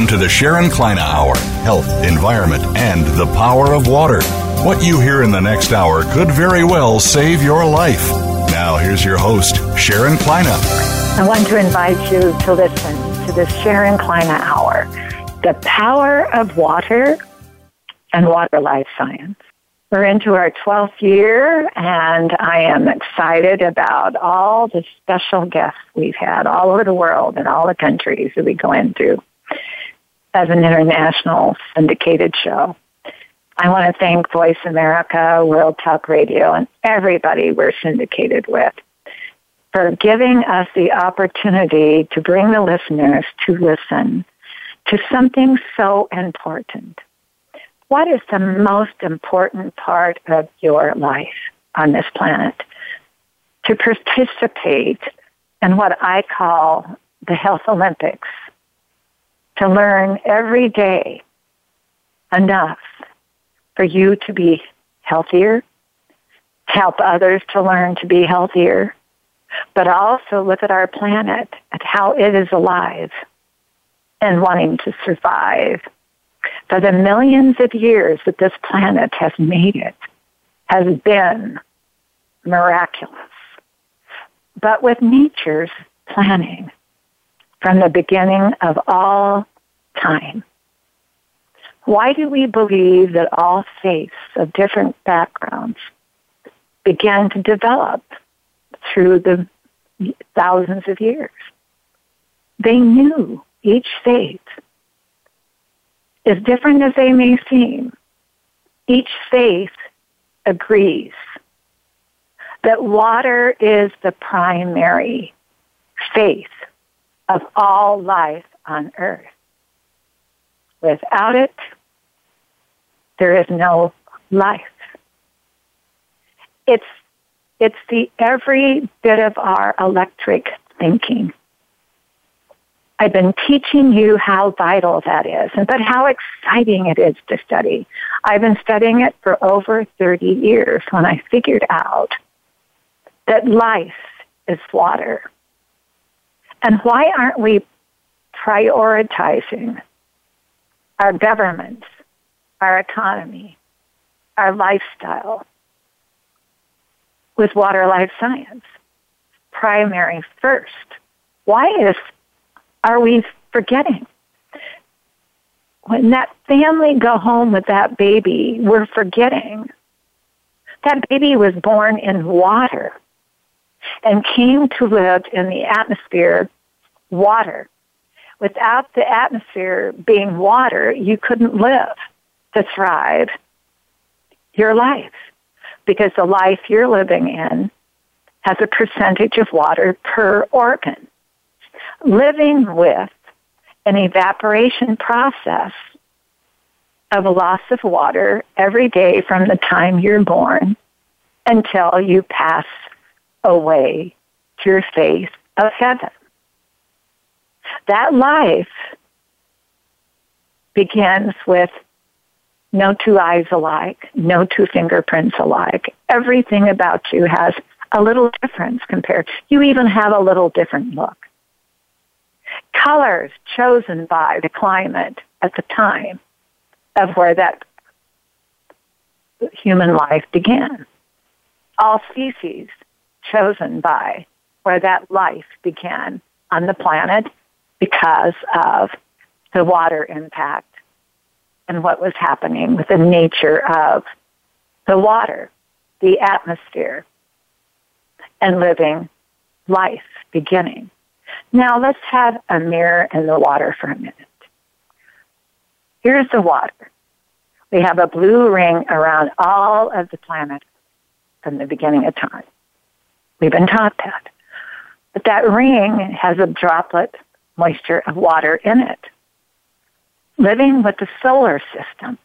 Welcome to the Sharon Kleyne Hour Health, Environment, and the Power of Water. What you hear in the next hour could very well save your life. Now, here's your host, Sharon Kleyne. I want to invite you to listen to the Sharon Kleyne Hour The Power of Water and Water Life Science. We're into our 12th year, and I am excited about all the special guests we've had all over the world and all the countries that we go into as an international syndicated show. I want to thank Voice America, World Talk Radio, and everybody we're syndicated with for giving us the opportunity to bring the listeners to listen to something so important. What is the most important part of your life on this planet? To participate in what I call the Health Olympics to learn every day enough for you to be healthier, help others to learn to be healthier, but also look at our planet, at how it is alive and wanting to survive. For the millions of years that this planet has made it has been miraculous. But with nature's planning, from the beginning of all time. Why do we believe that all faiths of different backgrounds began to develop through the thousands of years? They knew each faith, as different as they may seem, each faith agrees that water is the primary faith of all life on earth. Without it, there is no life. It's, it's the every bit of our electric thinking. I've been teaching you how vital that is, but how exciting it is to study. I've been studying it for over 30 years when I figured out that life is water. And why aren't we prioritizing our governments, our economy, our lifestyle with water life science? Primary first. Why is are we forgetting? When that family go home with that baby, we're forgetting. That baby was born in water and came to live in the atmosphere water. Without the atmosphere being water, you couldn't live to thrive your life because the life you're living in has a percentage of water per organ. Living with an evaporation process of a loss of water every day from the time you're born until you pass away to your face of heaven. That life begins with no two eyes alike, no two fingerprints alike. Everything about you has a little difference compared. You even have a little different look. Colors chosen by the climate at the time of where that human life began. All species chosen by where that life began on the planet because of the water impact and what was happening with the nature of the water, the atmosphere, and living life beginning. Now let's have a mirror in the water for a minute. Here's the water. We have a blue ring around all of the planet from the beginning of time. We've been taught that. But that ring has a droplet moisture of water in it. Living with the solar system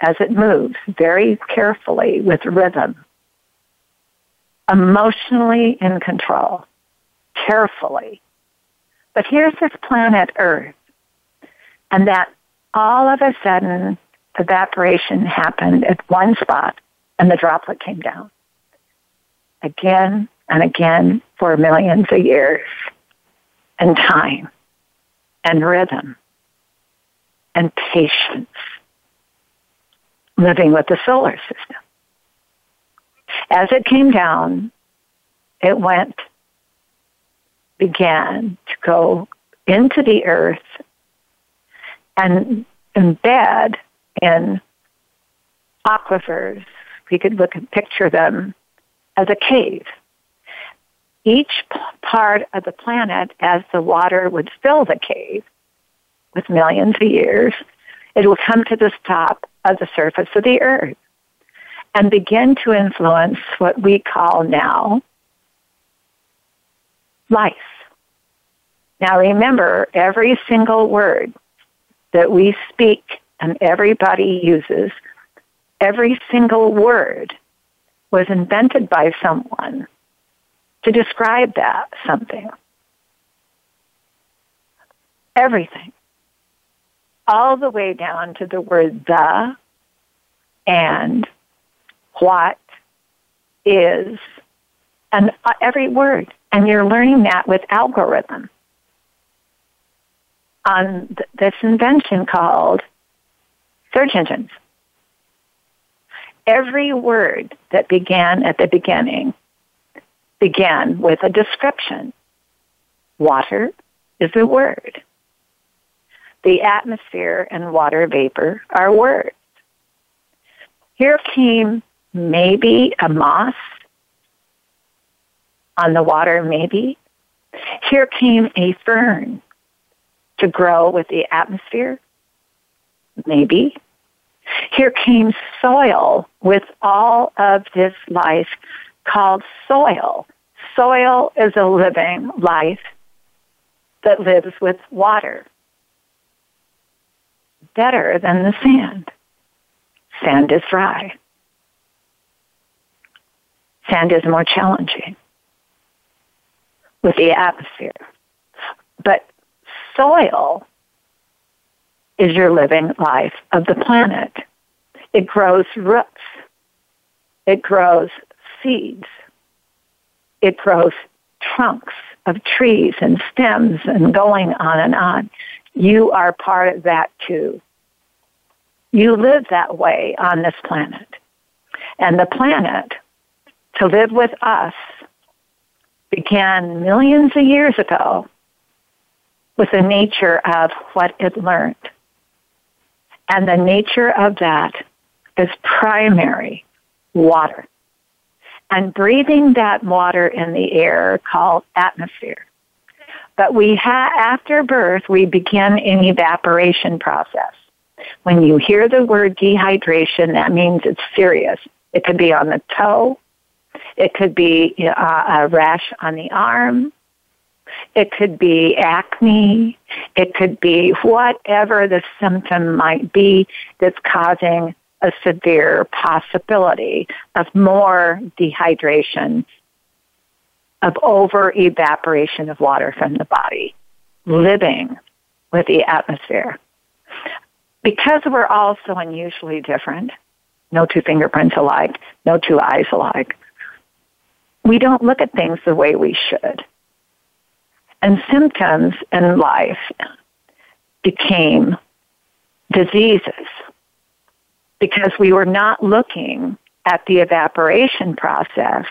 as it moves very carefully with rhythm. Emotionally in control. Carefully. But here's this planet Earth. And that all of a sudden evaporation happened at one spot and the droplet came down again and again for millions of years, and time, and rhythm, and patience living with the solar system. As it came down, it went, began to go into the earth and embed in aquifers. We could look and picture them as a cave. Each part of the planet, as the water would fill the cave with millions of years, it will come to the top of the surface of the earth and begin to influence what we call now life. Now remember, every single word that we speak and everybody uses, every single word was invented by someone to describe that something. Everything. All the way down to the word the and what is and uh, every word. And you're learning that with algorithm on th- this invention called search engines. Every word that began at the beginning began with a description. Water is a word. The atmosphere and water vapor are words. Here came maybe a moss on the water, maybe. Here came a fern to grow with the atmosphere? Maybe. Here came soil with all of this life called soil. Soil is a living life that lives with water. Better than the sand. Sand is dry. Sand is more challenging with the atmosphere. But soil is your living life of the planet. It grows roots. It grows seeds. It grows trunks of trees and stems and going on and on. You are part of that too. You live that way on this planet. And the planet, to live with us, began millions of years ago with the nature of what it learned. And the nature of that is primary water. And breathing that water in the air called atmosphere. But we have, after birth, we begin an evaporation process. When you hear the word dehydration, that means it's serious. It could be on the toe. It could be uh, a rash on the arm. It could be acne. It could be whatever the symptom might be that's causing a severe possibility of more dehydration, of over evaporation of water from the body, living with the atmosphere. Because we're all so unusually different, no two fingerprints alike, no two eyes alike, we don't look at things the way we should and symptoms in life became diseases because we were not looking at the evaporation process,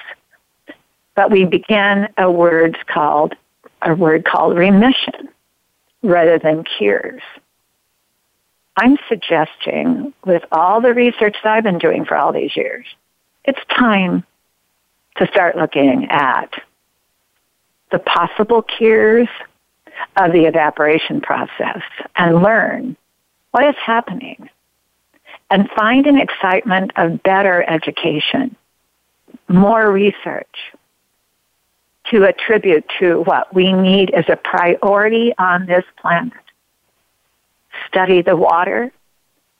but we began a word called a word called remission rather than cures. I'm suggesting with all the research that I've been doing for all these years, it's time to start looking at the possible cures of the evaporation process and learn what is happening and find an excitement of better education, more research to attribute to what we need as a priority on this planet. Study the water,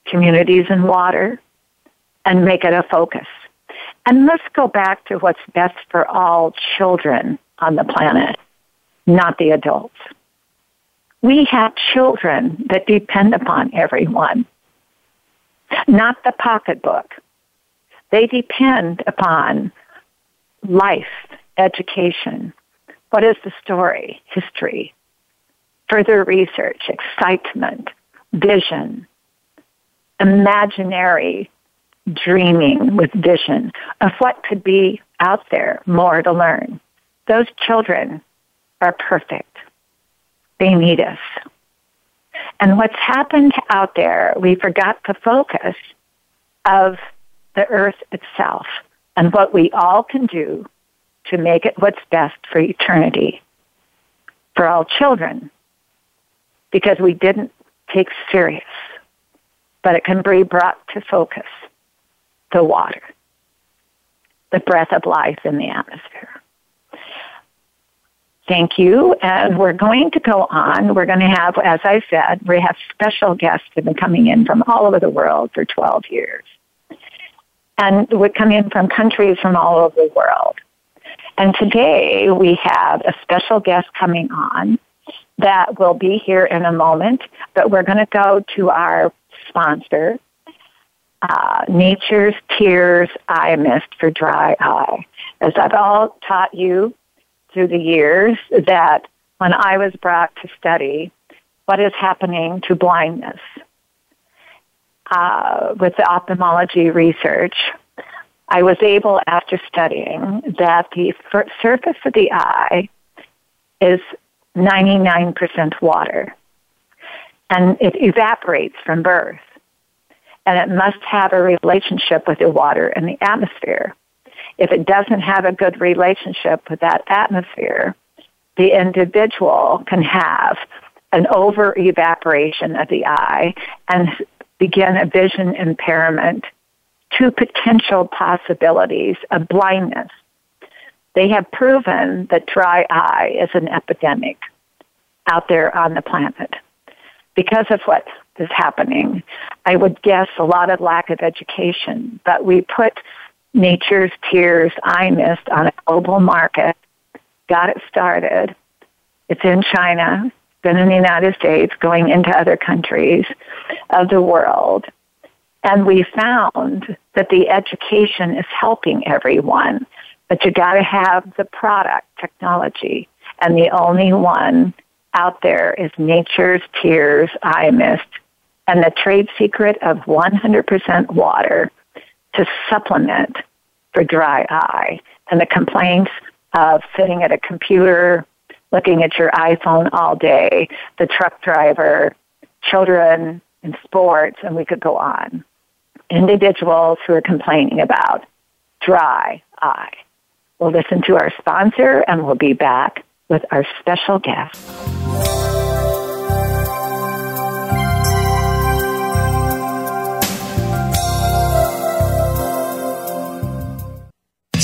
communities in water, and make it a focus. And let's go back to what's best for all children on the planet, not the adults. We have children that depend upon everyone, not the pocketbook. They depend upon life, education. What is the story, history, further research, excitement, vision, imaginary dreaming with vision of what could be out there, more to learn. Those children are perfect. They need us. And what's happened out there, we forgot the focus of the earth itself and what we all can do to make it what's best for eternity for all children because we didn't take serious. But it can be brought to focus the water, the breath of life in the atmosphere. Thank you. And we're going to go on. We're going to have, as I said, we have special guests that have been coming in from all over the world for 12 years. And would come in from countries from all over the world. And today we have a special guest coming on that will be here in a moment, but we're going to go to our sponsor, uh, Nature's Tears Eye Mist for Dry Eye. As I've all taught you through the years, that when I was brought to study what is happening to blindness uh, with the ophthalmology research, I was able, after studying, that the surface of the eye is 99% water. And it evaporates from birth. And it must have a relationship with the water and the atmosphere. If it doesn't have a good relationship with that atmosphere, the individual can have an over evaporation of the eye and begin a vision impairment two potential possibilities of blindness. They have proven that dry eye is an epidemic out there on the planet. Because of what is happening, I would guess a lot of lack of education, but we put Nature's Tears Eye Mist on a global market, got it started. It's in China, been in the United States, going into other countries of the world. And we found that the education is helping everyone, but you got to have the product technology. And the only one out there is Nature's Tears Eye Mist and the trade secret of 100% water to supplement for dry eye. And the complaints of sitting at a computer, looking at your iPhone all day, the truck driver, children in sports, and we could go on individuals who are complaining about dry eye. We'll listen to our sponsor and we'll be back with our special guest.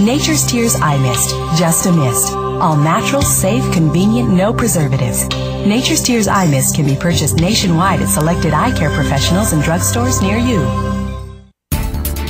Nature's Tears Eye Mist, just a mist. All natural, safe, convenient, no preservatives. Nature's Tears Eye Mist can be purchased nationwide at selected eye care professionals and drugstores near you.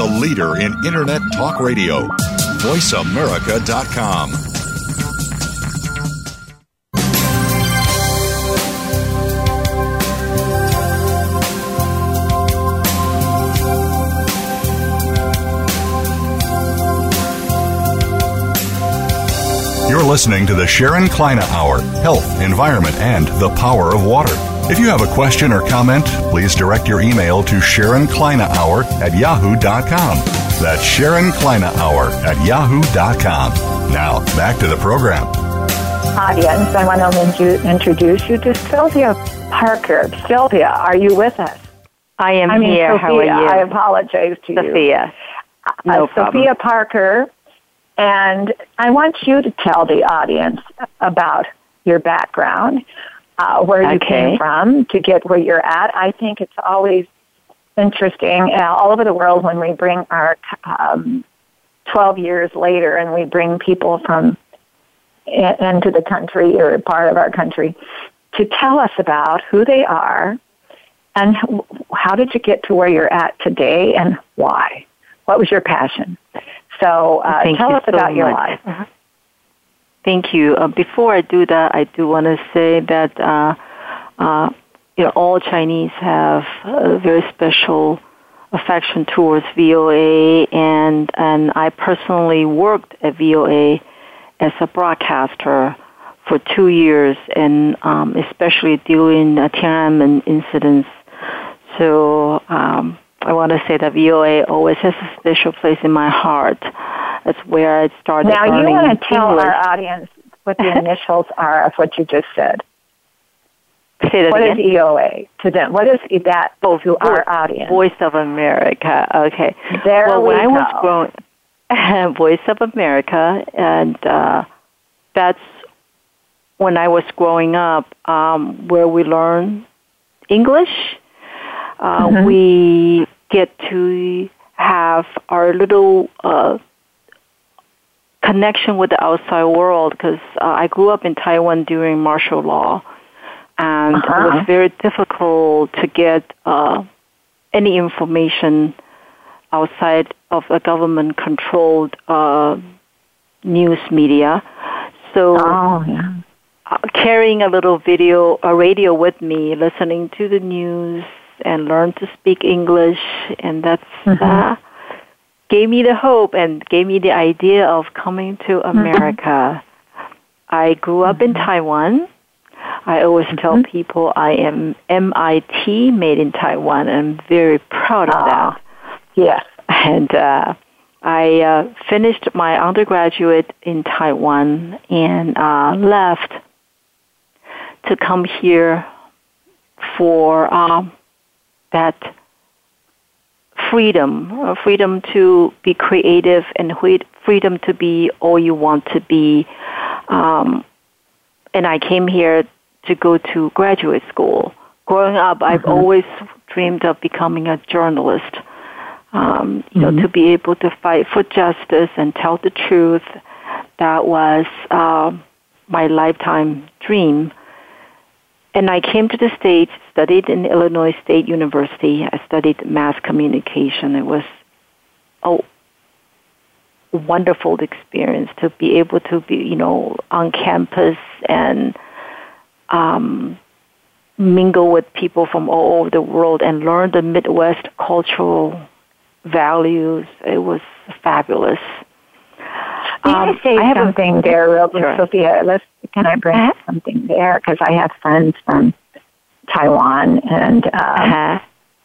the leader in Internet talk radio. VoiceAmerica.com. You're listening to the Sharon Kleyne Hour Health, Environment, and the Power of Water. If you have a question or comment, please direct your email to Sharon Kleyne Hour at yahoo.com. That's Sharon Kleyne Hour at yahoo.com. Now, back to the program. Audience, I want to introduce you to Sylvia Parker. Sylvia, are you with us? I am I mean, here. Sophia, How are you? I apologize to you. Sophia. No uh, problem. Sophia Parker, and I want you to tell the audience about your background, uh, where you Okay. came from to get where you're at. I think it's always interesting uh, all over the world when we bring our um, 12 years later and we bring people from into the country or part of our country to tell us about who they are and how did you get to where you're at today and why? What was your passion? So uh, tell you us so about your much. life. Thank you. Uh, before I do that, I do want to say that uh, uh, you know all Chinese have a very special affection towards VOA, and and I personally worked at VOA as a broadcaster for two years, and um, especially during uh, Tiananmen incidents. So um, I want to say that VOA always has a special place in my heart. That's where I started Now you want to tell English. our audience what the initials are of what you just said. Say that What is again. VOA to them? What is that to our audience? Voice of America. Okay. There well, we when I was go. growing, Voice of America, and uh, that's when I was growing up, um, where we learn English. Uh, Mm-hmm. We get to have our little uh, connection with the outside world because uh, I grew up in Taiwan during martial law, and it Uh-huh. was very difficult to get uh, any information outside of a government-controlled uh, news media. So Oh, yeah. uh, carrying a little video, a radio with me, listening to the news, and learn to speak English, and that's uh, gave me the hope and gave me the idea of coming to America. I grew up in Taiwan. I always tell people I am MIT, made in Taiwan. I'm very proud of Ah. that Yes. and uh, I uh, finished my undergraduate in Taiwan and uh, left to come here for um, that freedom, uh, freedom to be creative and freedom to be all you want to be. Um, and I came here to go to graduate school. Growing up, I've always dreamed of becoming a journalist. Um, you know, to be able to fight for justice and tell the truth. That was um my lifetime dream. And I came to the States, studied in Illinois State University. I studied mass communication. It was a wonderful experience to be able to be, you know, on campus and um, mingle with people from all over the world and learn the Midwest cultural values. It was fabulous. May Um, I say I have a- something there, real quick, Sure. Sophia? Let's, can I bring Uh-huh. something there? Because I have friends from Taiwan and uh, Uh-huh.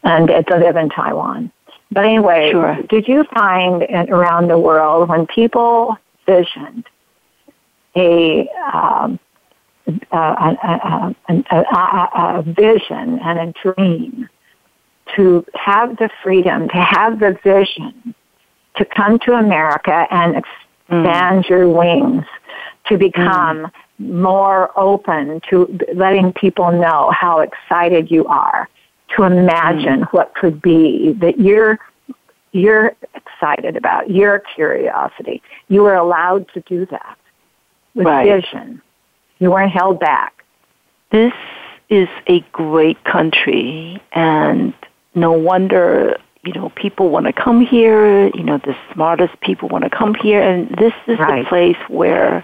and uh, to live in Taiwan. But anyway, Sure. did you find it around the world when people visioned a um, a, a, a, vision and a dream to have the freedom, to have the vision to come to America and expand your wings, to become more open to letting people know how excited you are, to imagine mm. what could be that you're you're excited about, your curiosity. You were allowed to do that with Right. vision. You weren't held back. This is a great country, and no wonder you know people want to come here. You know, the smartest people want to come here, and this is Right. the place where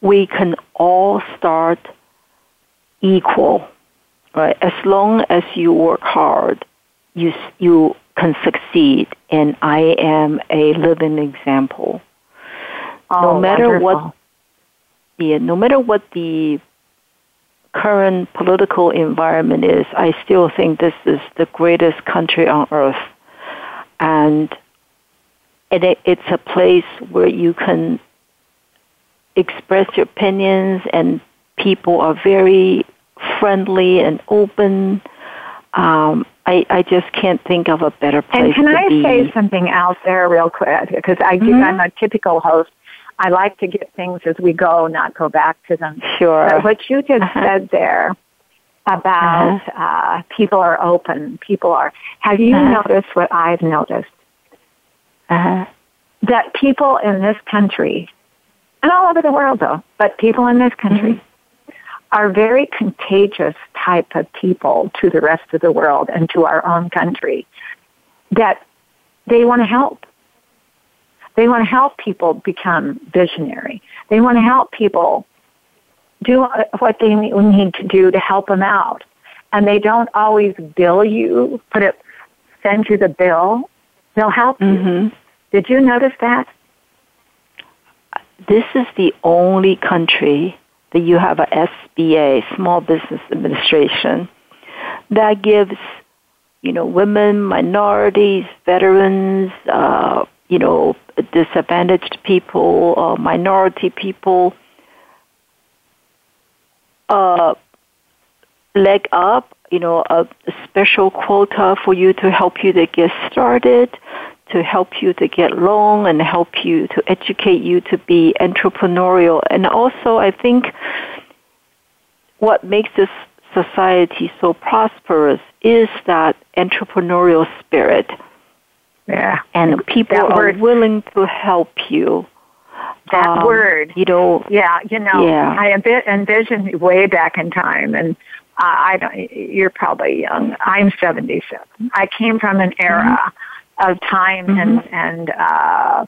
we can all start equal. Right, as long as you work hard, you you can succeed, and I am a living example. Oh, no matter wonderful. what yeah, no matter what the current political environment is, I still think this is the greatest country on earth. And, and it, it's a place where you can express your opinions and people are very friendly and open. Um, I, I just can't think of a better place And can I be. say something else there real quick? Because I do, Mhm. I'm a typical host. I like to get things as we go, not go back to them. Sure. But what you just Uh-huh. said there about uh, people are open, people are. Have you Uh-huh. noticed what I've noticed? Uh-huh. That people in this country, and all over the world though, but people in this country Mm-hmm. are very contagious type of people to the rest of the world and to our own country. That they want to help. They want to help people become visionary. They want to help people do what they need to do to help them out. And they don't always bill you, put it, send you the bill. They'll help you. hmm Did you notice that? This is the only country that you have a SBA, Small Business Administration, that gives, you know, women, minorities, veterans, uh, you know, disadvantaged people, uh, minority people, uh, leg up, you know, a, special quota for you to help you to get started, to help you to get loan and help you to educate you to be entrepreneurial. And also, I think what makes this society so prosperous is that entrepreneurial spirit. Yeah. And people That are word- willing to help you. That Um, word. You know, Yeah, you know, Yeah. I envi- envision way back in time, and I I don't. You're probably young. I'm 77. I came from an era of time and and uh,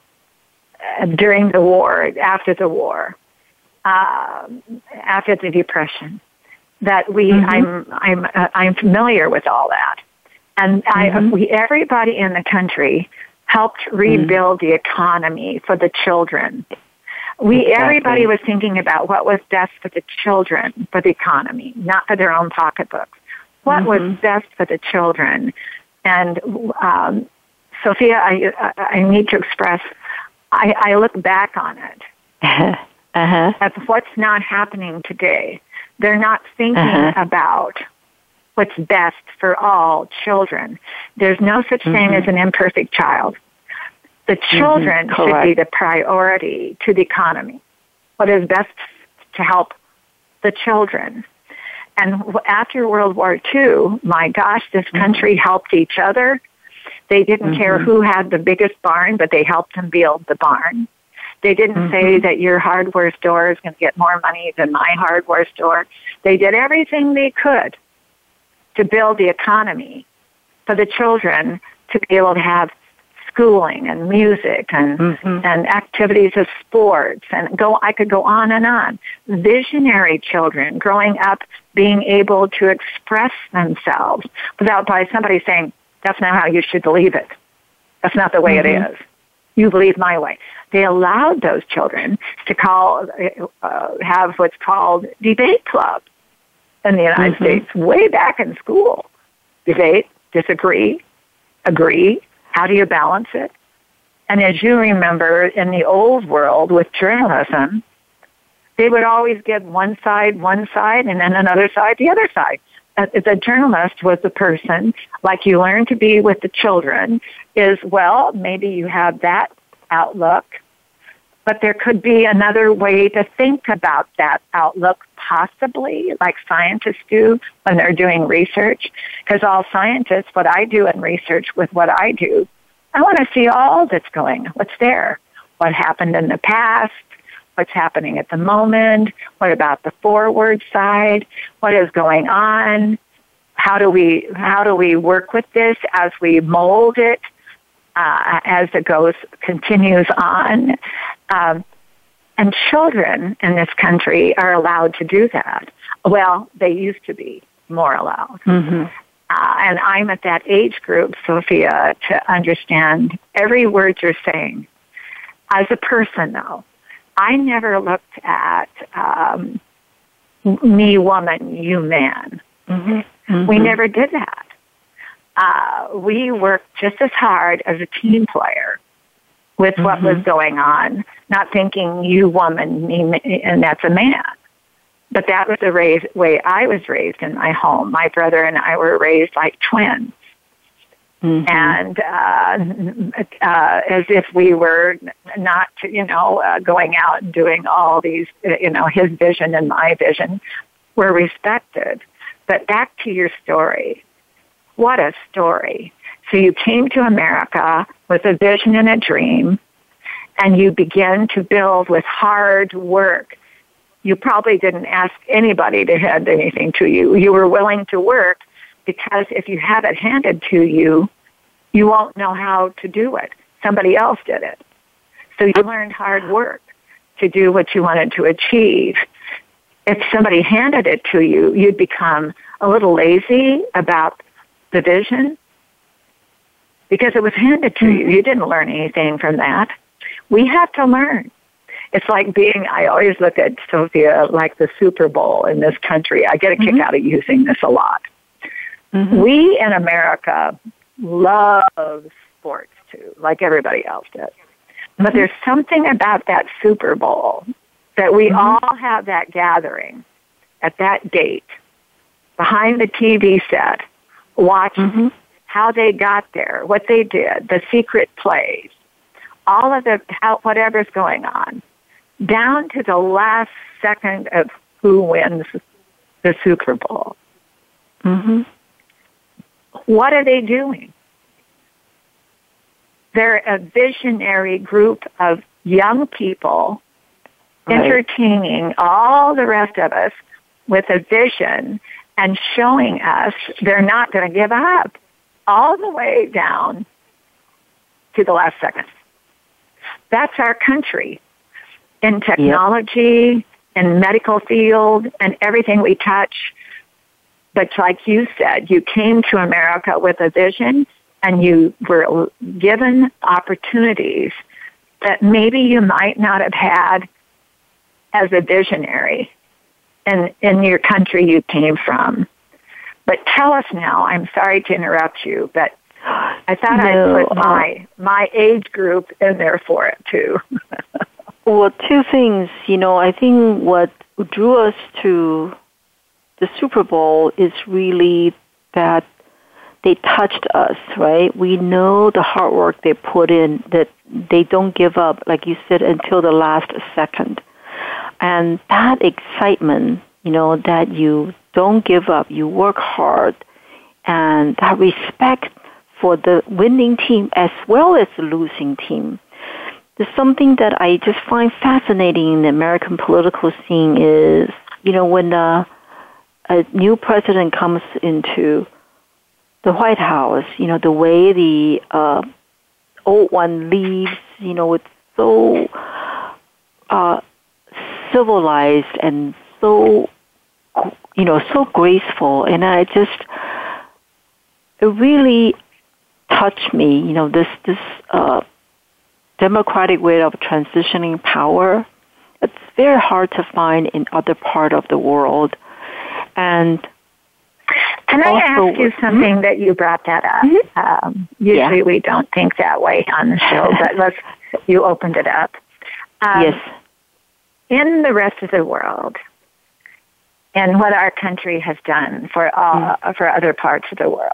uh, during the war, after the war, uh, after the depression, that we. I'm I'm uh, I'm familiar with all that, and I we everybody in the country helped rebuild the economy for the children. We Exactly. everybody was thinking about what was best for the children, for the economy, not for their own pocketbooks. What was best for the children, and um, Sophia, I I I need to express. I, I look back on it uh-huh. at what's not happening today. They're not thinking Uh-huh. about what's best for all children. There's no such thing as an imperfect child. The children should be the priority to the economy. What is best to help the children? And after World War II, my gosh, this country helped each other. They didn't care mm-hmm. who had the biggest barn, but they helped them build the barn. They didn't say mm-hmm. that your hardware store is going to get more money than my hardware store. They did everything they could to build the economy for the children to be able to have schooling and music and mm-hmm. and activities of sports and go I could go on and on. Visionary children growing up being able to express themselves without by somebody saying, That's not how you should believe it. That's not the way it is. You believe my way. They allowed those children to call, uh, have what's called debate club in the United States way back in school. Debate, disagree, agree. How do you balance it? And as you remember, in the old world with journalism, they would always give one side one side and then another side the other side. Uh, The journalist was the person, like you learn to be with the children, is, well, maybe you have that outlook, but there could be another way to think about that outlook, possibly, like scientists do when they're doing research. Because all scientists, what I do in research with what I do, I want to see all that's going, what's there, what happened in the past, what's happening at the moment, what about the forward side, what is going on, how do we how do we work with this as we mold it uh, as it goes continues on. Um, and children in this country are allowed to do that. Well, they used to be more allowed. Mm-hmm. Uh, and I'm at that age group, Sophia, to understand every word you're saying. As a person, though, I never looked at um, me woman, you man. Mm-hmm. We never did that. Uh, we worked just as hard as a team player with what was going on, not thinking you woman, me, and that's a man. But that was the raise, way I was raised in my home. My brother and I were raised like twins. Mm-hmm. And uh, uh, as if we were not, you know, uh, going out and doing all these, uh, you know, his vision and my vision were respected. But back to your story. What a story. So you came to America with a vision and a dream, and you began to build with hard work. You probably didn't ask anybody to hand anything to you. You were willing to work because if you have it handed to you, you won't know how to do it. Somebody else did it. So you learned hard work to do what you wanted to achieve. If somebody handed it to you, you'd become a little lazy about the vision because it was handed to you. You didn't learn anything from that. We have to learn. It's like being, I always look at Sophia like the Super Bowl in this country. I get a kick mm-hmm. out of using this a lot. Mm-hmm. We in America love sports too, like everybody else does. But mm-hmm. there's something about that Super Bowl that we mm-hmm. all have that gathering at that date behind the TV set, watching mm-hmm. how they got there, what they did, the secret plays, all of the how, whatever's going on, down to the last second of who wins the Super Bowl. Mm-hmm. What are they doing? They're a visionary group of young people right. entertaining all the rest of us with a vision and showing us they're not going to give up all the way down to the last second. That's our country in technology, yep. in medical field, and everything we touch. But like you said, you came to America with a vision and you were given opportunities that maybe you might not have had as a visionary in, in your country you came from. But tell us now, I'm sorry to interrupt you, but I thought no, I'd put my, uh, my age group in there for it too. well, two things, you know, I think what drew us to the Super Bowl is really that they touched us, right? We know the hard work they put in, that they don't give up, like you said, until the last second. And that excitement, you know, that you don't give up, you work hard, and that respect for the winning team as well as the losing team. There's something that I just find fascinating in the American political scene is, you know, when a, a new president comes into the White House, you know, the way the uh, old one leaves, you know, it's so uh, civilized and so, you know, so graceful. And I just, it really touched me, you know, this, this, uh, democratic way of transitioning power. It's very hard to find in other part of the world. And can I ask you something mm-hmm. that you brought that up? Mm-hmm. Um, usually yeah. we don't think that way on the show, but let's, you opened it up. Um, yes. In the rest of the world, and what our country has done for all, mm-hmm. for other parts of the world,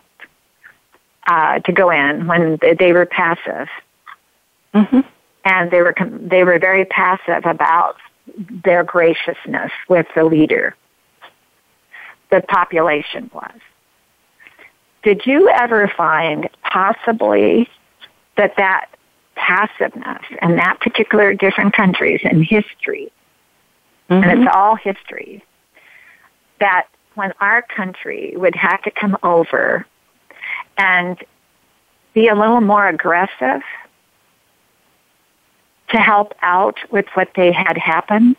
uh, to go in when they were passive, mm-hmm. and they were they were very passive about their graciousness with the leader the population was. Did you ever find possibly that that passiveness in that particular different countries in history, mm-hmm. and it's all history, that when our country would have to come over and be a little more aggressive to help out with what they had happen,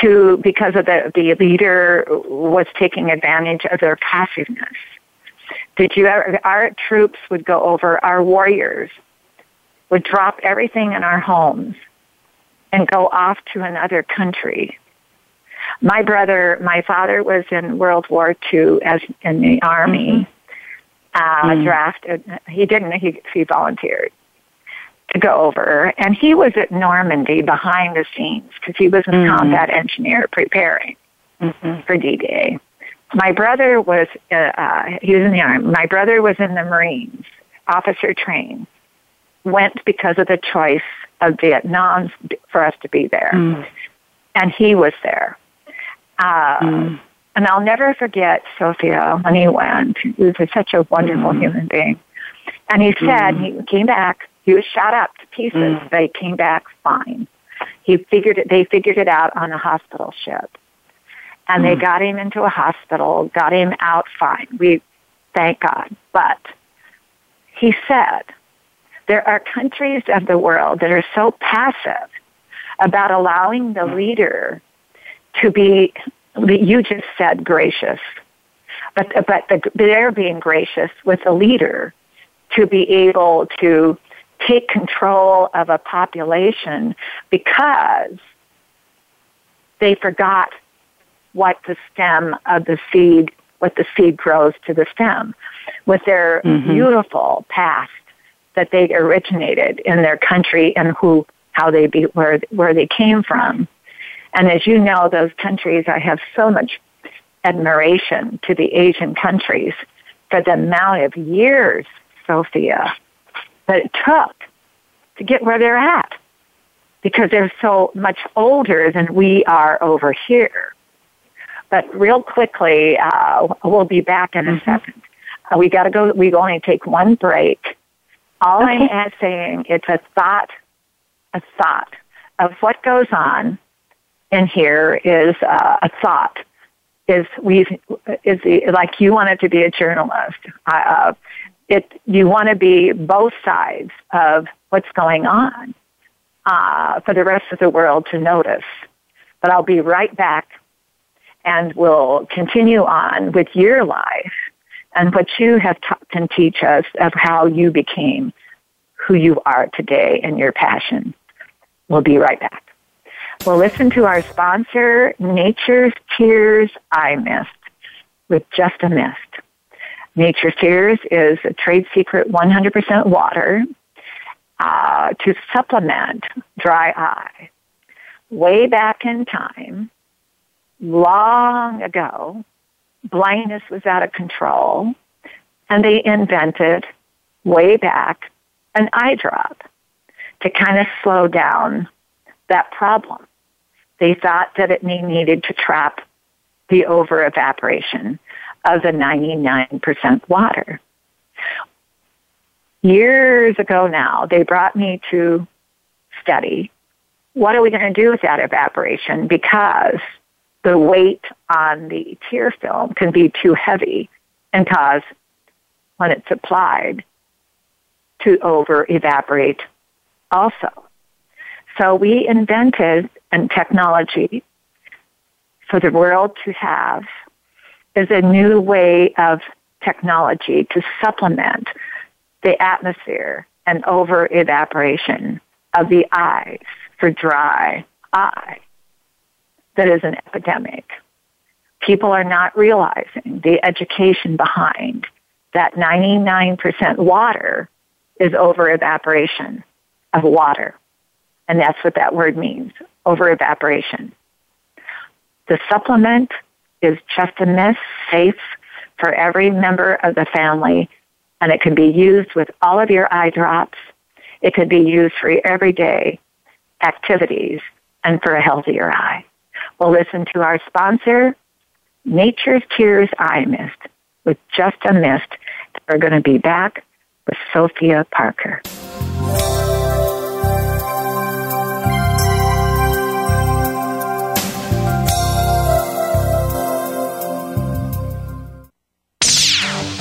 to because of the the leader was taking advantage of their passiveness. Did you ever, our troops would go over, our warriors would drop everything in our homes and go off to another country. My brother, my father was in World War II as in the army, mm-hmm. uh, mm-hmm. drafted. He didn't. He he volunteered, to go over. And he was at Normandy behind the scenes because he was a mm-hmm. combat engineer preparing mm-hmm. for D-Day. my brother was uh, uh, he was in the army. My brother was in the Marines, officer trained. Went because of the choice of Vietnam for us to be there, mm. and he was there. Uh, mm. And I'll never forget Sophia when he went. He was such a wonderful mm. human being. And he said mm. he came back. He was shot up to pieces, mm. but he came back fine. He figured it. They figured it out on a hospital ship and they hmm. got him into a hospital, got him out fine. We thank God. But he said, there are countries of the world that are so passive about allowing the leader to be, you just said gracious, but, but the, they're being gracious with the leader to be able to take control of a population because they forgot what the stem of the seed, what the seed grows to the stem, with their mm-hmm. beautiful past that they originated in their country and who, how they be, where, where they came from. And as you know, those countries, I have so much admiration to the Asian countries for the amount of years, Sophia, that it took to get where they're at because they're so much older than we are over here. But real quickly, uh, we'll be back in a mm-hmm. second. Uh, we got to go. We only take one break. All okay. I'm saying, it's a thought, a thought of what goes on in here is uh, a thought. Is we is the, like you wanted to be a journalist. Uh, it you want to be both sides of what's going on uh, for the rest of the world to notice. But I'll be right back and we'll continue on with your life and what you have taught and teach us of how you became who you are today and your passion. We'll be right back. We'll listen to our sponsor, Nature's Tears Eye Mist, with Just a Mist. Nature's Tears is a trade secret 100% water uh, to supplement dry eye. Way back in time, long ago, blindness was out of control, and they invented way back an eye drop to kind of slow down that problem. They thought that it needed to trap the over evaporation of the 99% water. Years ago now, they brought me to study what are we going to do with that evaporation because the weight on the tear film can be too heavy and cause, when it's applied, to over evaporate also. So we invented a technology for the world to have is a new way of technology to supplement the atmosphere and over evaporation of the eyes for dry eye that is an epidemic. People are not realizing the education behind that 99% water is over evaporation of water. And that's what that word means, over evaporation. The supplement is just a mist, safe for every member of the family, and it can be used with all of your eye drops. It can be used for everyday activities and for a healthier eye. We'll listen to our sponsor, Nature's Tears Eye Mist, with just a mist. We're going to be back with Sophia Parker.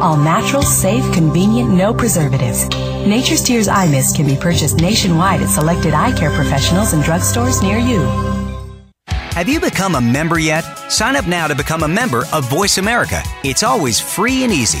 All natural, safe, convenient, no preservatives. Nature's Tears Eye Mist can be purchased nationwide at selected eye care professionals and drugstores near you. Have you become a member yet? Sign up now to become a member of Voice America. It's always free and easy.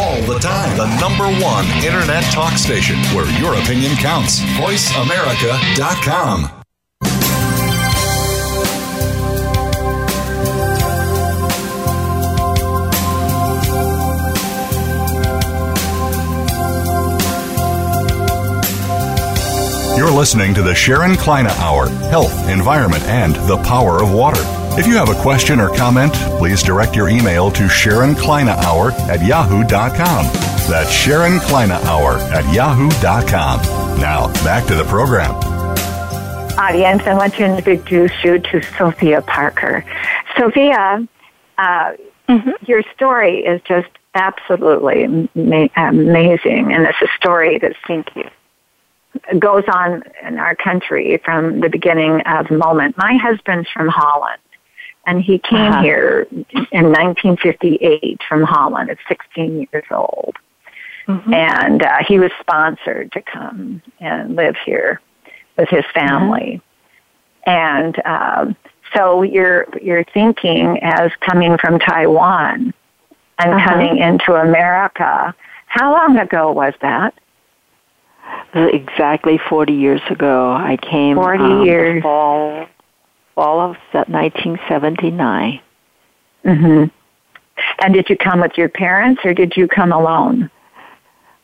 All the time. The number one internet talk station where your opinion counts. VoiceAmerica.com. You're listening to the Sharon Kleyne Hour Health, Environment, and the Power of Water. If you have a question or comment, please direct your email to Sharon Kleyne Hour at yahoo.com. That's Sharon Kleyne Hour at yahoo.com. Now, back to the program. Audience, I want to introduce you to Sophia Parker. Sophia, uh, mm-hmm. your story is just absolutely ma- amazing, and it's a story that thank you goes on in our country from the beginning of moment. My husband's from Holland, and he came uh-huh. here in 1958 from Holland at 16 years old. Mm-hmm. And uh, he was sponsored to come and live here with his family. Mm-hmm. And um, so you're you're thinking as coming from Taiwan and uh-huh. coming into America. How long ago was that? exactly 40 years ago. I came 40 um, years. fall, fall of 1979. Mm-hmm. And did you come with your parents or did you come alone?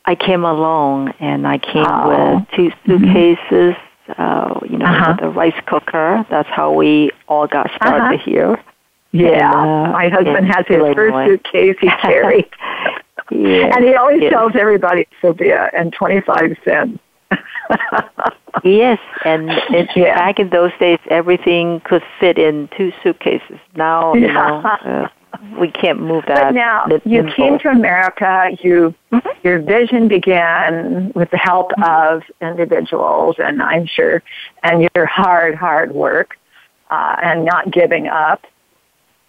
I came alone and I came oh. with two mm-hmm. suitcases, mm-hmm. uh, you know, uh-huh. with a rice cooker. That's how we all got started uh-huh. here. Yeah, uh, my husband has his first suitcase he carried. Yeah. And he always yes. tells everybody, Sophia, and 25 cents. yes, and it, yeah. back in those days, everything could fit in two suitcases. Now, you know, uh, we can't move that. But now, you came to America. You, mm-hmm. your vision began with the help mm-hmm. of individuals, and I'm sure, and your hard, hard work, uh, and not giving up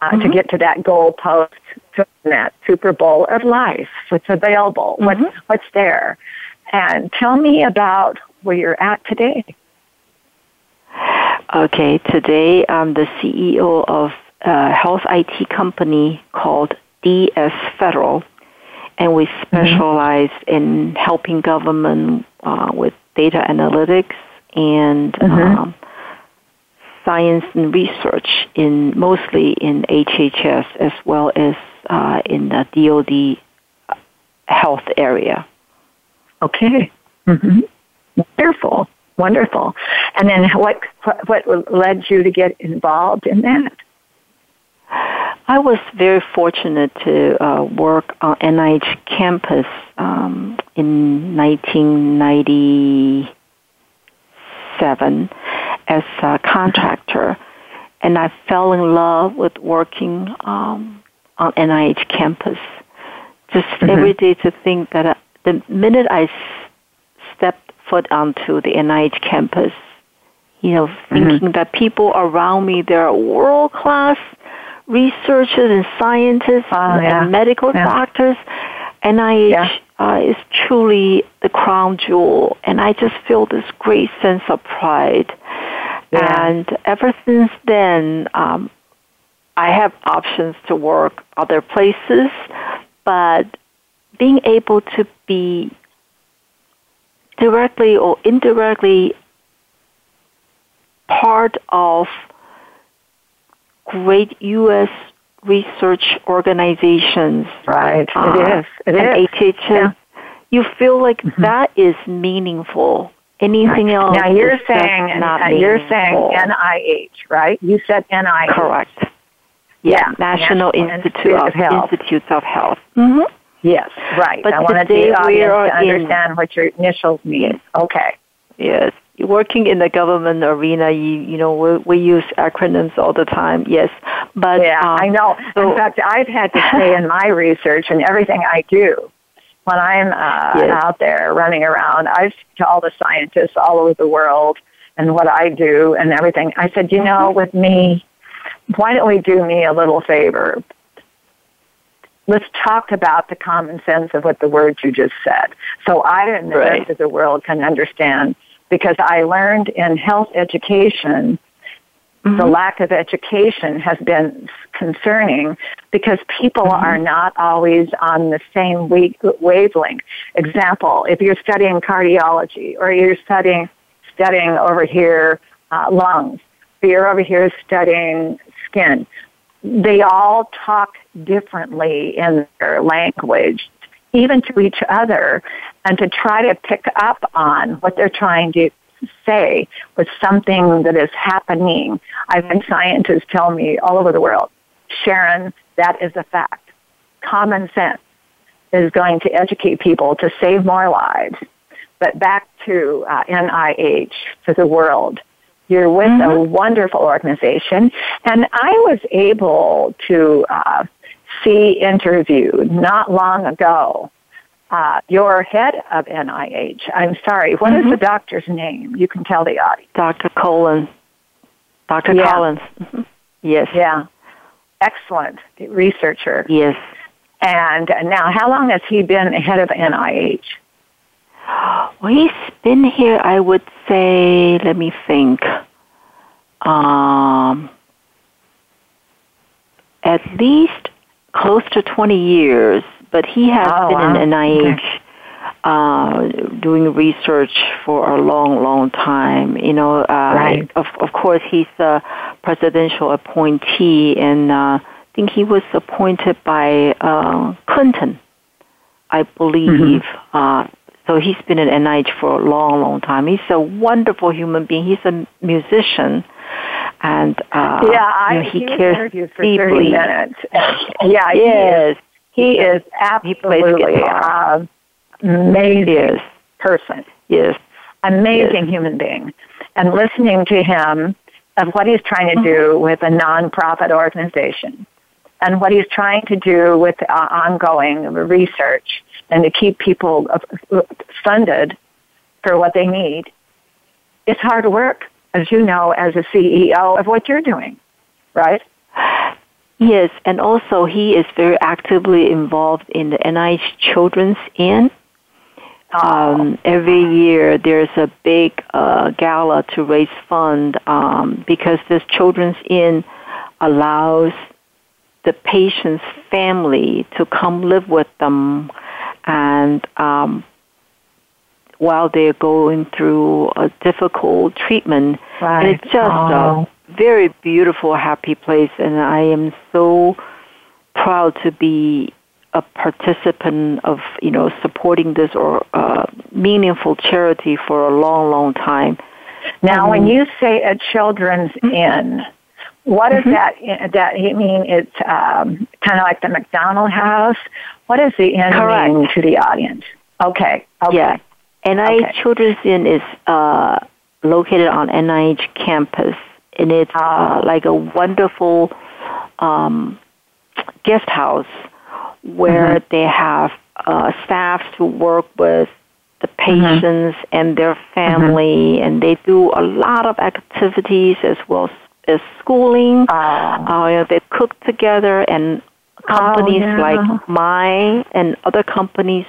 uh, mm-hmm. to get to that goal post, to that Super Bowl of life. What's available? Mm-hmm. What's what's there? And tell me about where you're at today. Okay, today I'm the CEO of a health IT company called DS Federal, and we mm-hmm. specialize mm-hmm. in helping government uh, with data analytics and mm-hmm. um, science and research in mostly in HHS as well as uh, in the DoD health area. Okay. Mm-hmm. Wonderful, wonderful. And then what what led you to get involved in that? I was very fortunate to uh, work on NIH campus um, in 1997 as a contractor, and I fell in love with working um, on NIH campus. Just mm-hmm. every day to think that uh, the minute I foot onto the NIH campus, you know, mm-hmm. thinking mm-hmm. that people around me, they're world class researchers and scientists oh, yeah. and medical yeah. doctors. NIH yeah. uh, is truly the crown jewel, and I just feel this great sense of pride. And ever since then, um, I have options to work other places, but being able to be directly or indirectly part of great U.S. research organizations. Right, uh, it is. It and is. Yeah. you feel like mm-hmm. that is meaningful. Anything else? Now you're saying not uh, you're saying NIH, right? You said NIH. Correct. Yeah, National, Institute of Health. Institutes of Health. Mm-hmm. Yes, right. But I wanted the audience to understand in, what your initials mean. Okay. Yes. working in the government arena, you you know we, we use acronyms all the time. Yes, but yeah, um, I know. so- in fact, I've had to say in my research and everything I do, when I'm uh, Yes. out there running around, I speak to all the scientists all over the world and what I do and everything. I said, you Mm-hmm. know, with me, why don't we do me a little favor? Let's talk about the common sense of what the words you just said. So I and the Right. rest of the world can understand because I learned in health education the lack of education has been concerning because people are not always on the same wavelength. Example, if you're studying cardiology or you're studying studying over here uh, lungs, or you're over here studying skin, they all talk differently in their language, even to each other, and to try to pick up on what they're trying to say with something that is happening. I've had scientists tell me all over the world, Sharon, that is a fact. Common sense is going to educate people to save more lives. But back to uh, NIH for the world. You're with a wonderful organization, and I was able to uh, see interviewed not long ago uh, your head of NIH. I'm sorry, what is the doctor's name? You can tell the audience. Dr. Collins. Dr. Yeah. Collins. Mhm. Yes. Yeah, excellent researcher. Yes. And now, how long has he been head of NIH? Well, he's been here, I would say, let me think, um, at least close to 20 years, but he has Oh, been in wow. NIH uh, doing research for a long, long time. You know, uh, Right. of, of course, he's a presidential appointee, and uh, I think he was appointed by uh, Clinton, I believe. Uh, so he's been in NIH for a long, long time. He's a wonderful human being. He's a musician, and uh, yeah, I you know, he he cares for deeply. 30 minutes. yeah, he is, Yes, he is He absolutely uh, amazing yes, person. yes. amazing human being. And listening to him of what he's trying to do with a nonprofit organization and what he's trying to do with uh, ongoing research and to keep people funded for what they need. It's hard work, as you know, as a CEO of what you're doing, right? Yes, and also he is very actively involved in the NIH Children's Inn. Um, every year there's a big uh, gala to raise fund um, because this Children's Inn allows the patient's family to come live with them and um, while they're going through a difficult treatment. And it's just Oh. a very beautiful, happy place, and I am so proud to be a participant of you know supporting this or uh, meaningful charity for a long, long time. Now, when Um, you say a children's inn, what is that? That you mean it's um, kind of like the McDonald House? What does the inn Correct. mean to the audience? Okay. Okay. Yeah. NIH Okay. Children's Inn is uh, located on NIH campus, and it's Ah. uh, like a wonderful um, guest house where Mm-hmm. they have uh, staff to work with the patients and their family, and they do a lot of activities as well as schooling. Ah. Uh, they cook together, and companies yeah. like mine and other companies,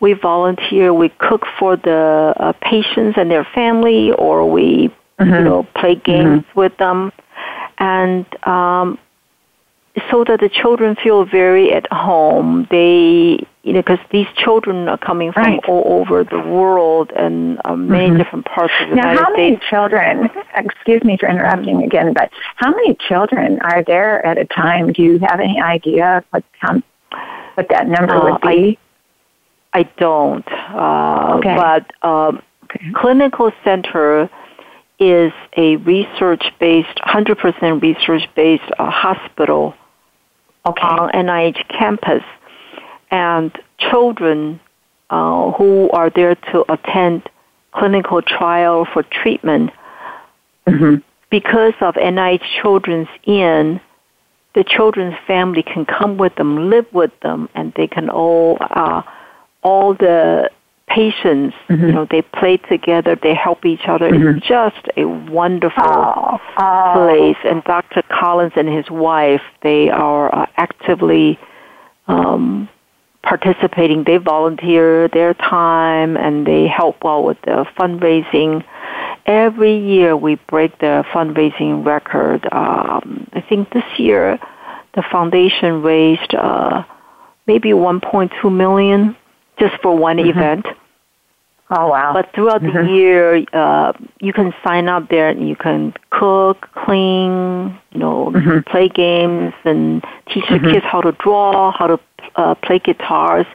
we volunteer. We cook for the uh, patients and their family, or we, you know, play games with them, and um, so that the children feel very at home. They, you know, because these children are coming from Right. all over the world and uh, many different parts of the Now, United how many States. children? Excuse me for interrupting again, but how many children are there at a time? Do you have any idea what how, what that number Uh, would be? I don't. Uh, Okay. But um, Okay. Clinical Center is a research-based, 100% research-based uh, hospital Okay. on NIH campus, and children uh, who are there to attend clinical trial for treatment. Mm-hmm. Because of NIH Children's Inn, the children's family can come with them, live with them, and they can all uh, all the patients, Mm-hmm. you know, they play together, they help each other. It's just a wonderful Oh, oh. place. And Dr. Collins and his wife, they are uh, actively um, participating. They volunteer their time and they help well with the fundraising. Every year we break the fundraising record. Um, I think this year the foundation raised uh, maybe 1.2 million just for one event. Oh, wow. But throughout the year, uh, you can sign up there and you can cook, clean, you know, play games and teach the kids how to draw, how to uh, play guitars.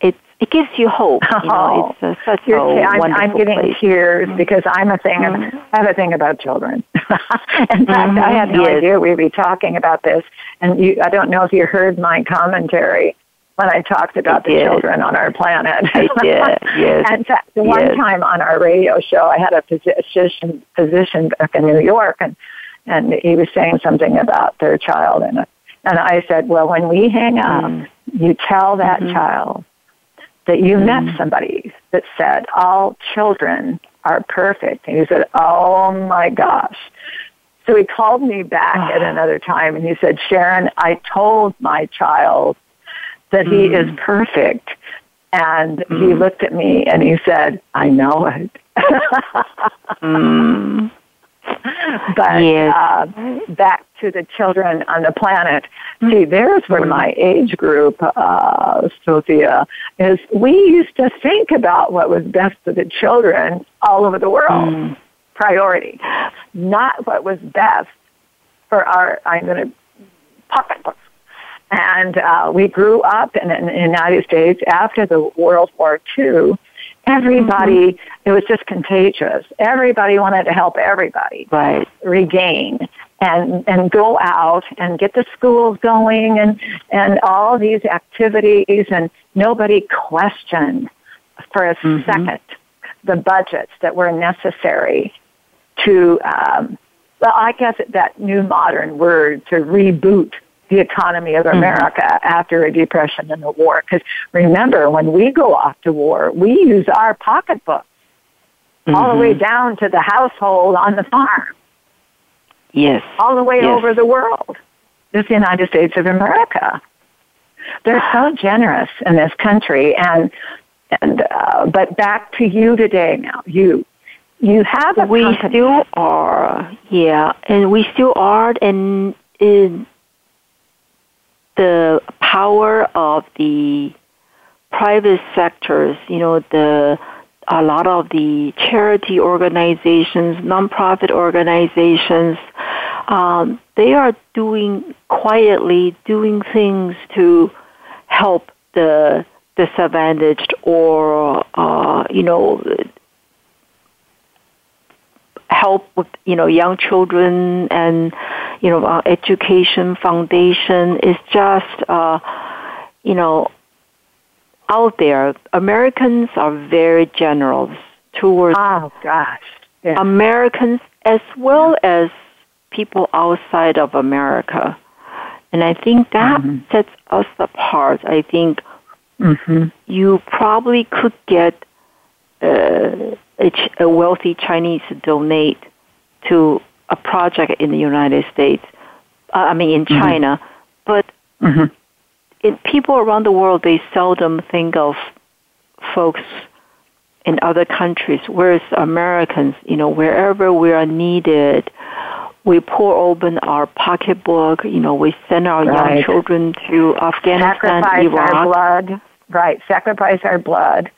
It it gives you hope. You know, it's uh, such You're, a I'm, wonderful I'm getting place. tears because I'm a thing. Of, I have a thing about children. In fact, I had no Yes. idea we'd be talking about this. And you, I don't know if you heard my commentary when I talked about the did. children on our planet. I did, yes, In fact, the one yes. time on our radio show, I had a physician physician back in New York, and and he was saying something about their child, and and I said, well, when we hang up, Mm. You tell that Mm-hmm. child that you met somebody that said all children are perfect. And he said, "Oh my gosh." So he called me back at another time and he said, "Sharon, I told my child that he is perfect." And he looked at me and he said, "I know it." Mm. But Yes. uh, back to the children on the planet. See, there's where my age group, uh, Sophia, is we used to think about what was best for the children all over the world. Priority. Not what was best for our, I'm going to, pocketbooks. And uh, we grew up in, in the United States after the World War II. Everybody, it was just contagious. Everybody wanted to help everybody Right. regain and and go out and get the schools going and and all these activities and nobody questioned for a second the budgets that were necessary to um, well I guess that new modern word to reboot the economy of America after a depression and a war because remember when we go off to war we use our pocketbook all the way down to the household on the farm Yes. all the way Yes. over the world. This United States of America. They're so generous in this country, and and uh, but back to you today. Now you you have a we company. still are, yeah, and we still are, and in the power of the private sectors, you know, the a lot of the charity organizations, nonprofit organizations, um, they are doing quietly doing things to help the disadvantaged or uh, you know help with you know young children and you know uh, education foundation is just uh, you know out there. Americans are very generous towards Oh gosh, yeah. Americans as well as people outside of America. And I think that sets us apart. I think you probably could get uh, a, Ch- a wealthy Chinese to donate to a project in the United States, uh, I mean in China, but it, people around the world, they seldom think of folks in other countries, whereas Americans, you know, wherever we are needed, we pour open our pocketbook, you know, we send our young children to Afghanistan, sacrifice Iraq. our blood. Right, sacrifice our blood,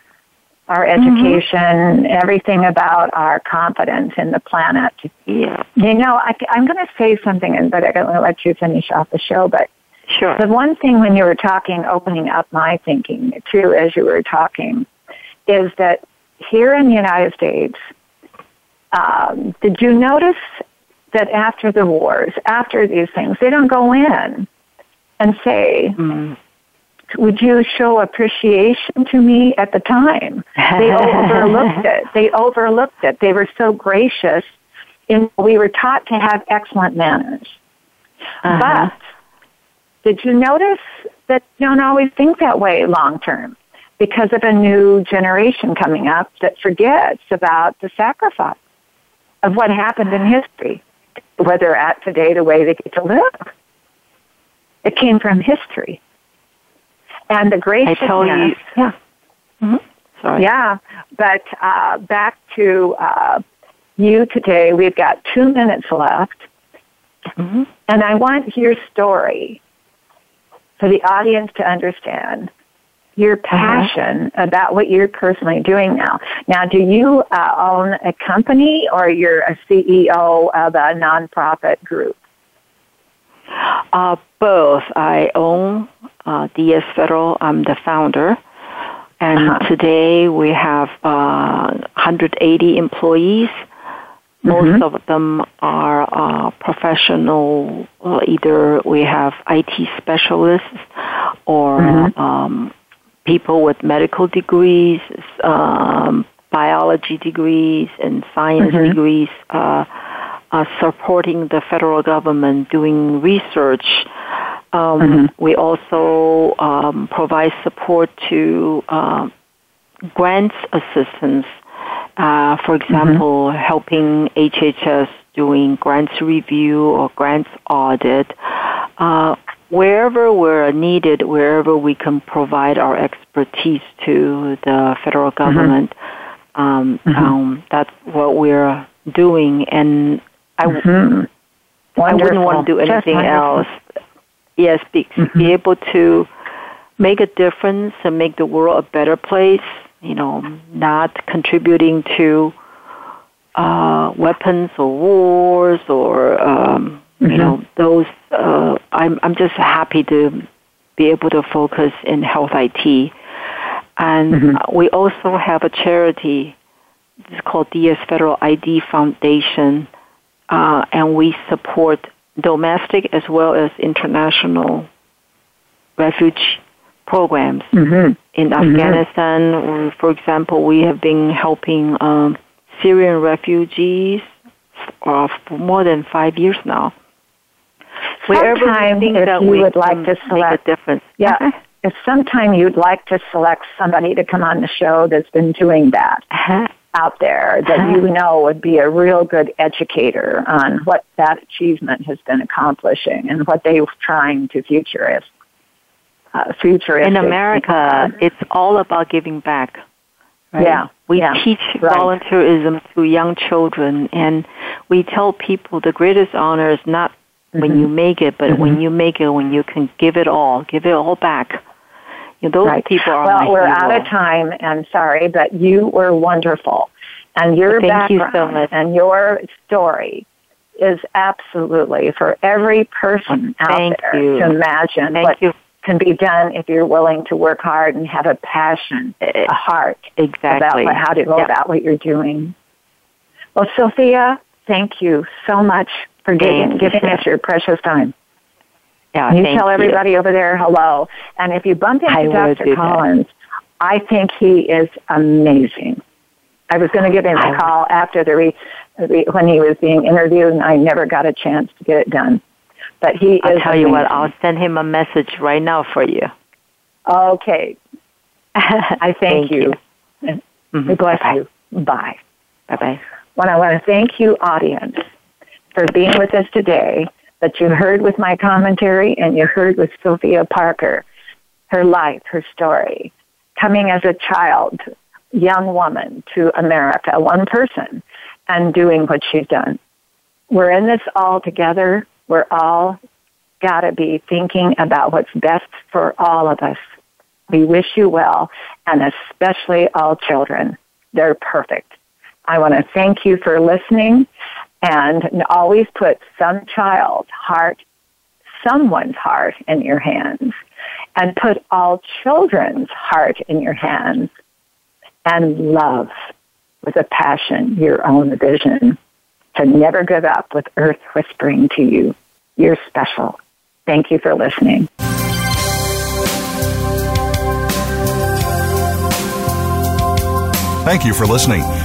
our education, everything about our confidence in the planet. Yeah, You know, I, I'm going to say something, and but I'm going to let you finish off the show. But sure. The one thing when you were talking, opening up my thinking too, as you were talking, is that here in the United States, um, did you notice that after the wars, after these things, they don't go in and say, would you show appreciation to me at the time? They overlooked it. They overlooked it. They were so gracious. And we were taught to have excellent manners. Uh-huh. But did you notice that you don't always think that way long term because of a new generation coming up that forgets about the sacrifice of what happened in history, where they're at today, the way they get to live. It came from history. And the graciousness. I tell you, yeah. Mm-hmm. Sorry. Yeah, but uh, back to uh, you today. We've got two minutes left. Mm-hmm. And I want your story for the audience to understand your uh-huh. passion uh-huh. about what you're personally doing now. Now, do you uh, own a company or you're a CEO of a nonprofit group? Uh, both. I own uh, DS Federal. I'm the founder. And uh-huh. today we have uh, 180 employees. Most mm-hmm. of them are uh, professional. either we have IT specialists or mm-hmm. um, people with medical degrees, um, biology degrees, and science mm-hmm. degrees. Uh, uh, supporting the federal government doing research. Um, mm-hmm. We also um, provide support to uh, grants assistance. Uh, for example, mm-hmm. helping HHS doing grants review or grants audit. Uh, wherever we're needed, wherever we can provide our expertise to the federal mm-hmm. government, mm-hmm. Um, mm-hmm. Um, that's what we're doing. And I, mm-hmm. I wouldn't want to do anything else. Yes, be, mm-hmm. be able to make a difference and make the world a better place. You know, not contributing to uh, weapons or wars or um, mm-hmm. you know those. Uh, I'm I'm just happy to be able to focus in health IT, and mm-hmm. we also have a charity. It's called DS Federal ID Foundation uh, and we support domestic as well as international refugee programs. Mm-hmm. In mm-hmm. Afghanistan, for example, we have been helping um, Syrian refugees uh, for more than five years now. Wherever sometime we if you would like to select a difference. Yeah. Okay. If sometime you'd like to select somebody to come on the show that's been doing that, uh-huh out there that you know would be a real good educator on what that achievement has been accomplishing and what they're trying to futurist. Uh, futuristic. In America, it's all about giving back. Right? Yeah, we yeah, teach right. volunteerism to young children, and we tell people the greatest honor is not mm-hmm. when you make it, but mm-hmm. when you make it, when you can give it all, give it all back those right. people are well. we're hero. out of time, and sorry, but you were wonderful, and your Thank background you so much. and your story is absolutely for every person out Thank there you. to imagine Thank what you. can be done if you're willing to work hard and have a passion, a eh, heart exactly about how to go yeah. about what you're doing. Well, Sophia, thank you so much for giving, giving us your precious time. Yeah, you tell everybody you. over there hello. And if you bump into I Dr. Collins, I think he is amazing. I was going to give him a call after the, re, when he was being interviewed, and I never got a chance to get it done. But he is I'll tell amazing. you what. I'll send him a message right now for you. Okay. I thank, thank you. you. Mm-hmm. bless Bye-bye. you. Bye. Bye bye. Well, I want to thank you, audience, for being with us today that you heard with my commentary and you heard with Sophia Parker, her life, her story, coming as a child, young woman to America, one person, and doing what she's done. We're in this all together. We're all got to be thinking about what's best for all of us. We wish you well, and especially all children. They're perfect. I want to thank you for listening and always put some child's heart, someone's heart in your hands and put all children's heart in your hands and love with a passion your own vision to never give up with earth whispering to you. You're special. Thank you for listening. Thank you for listening.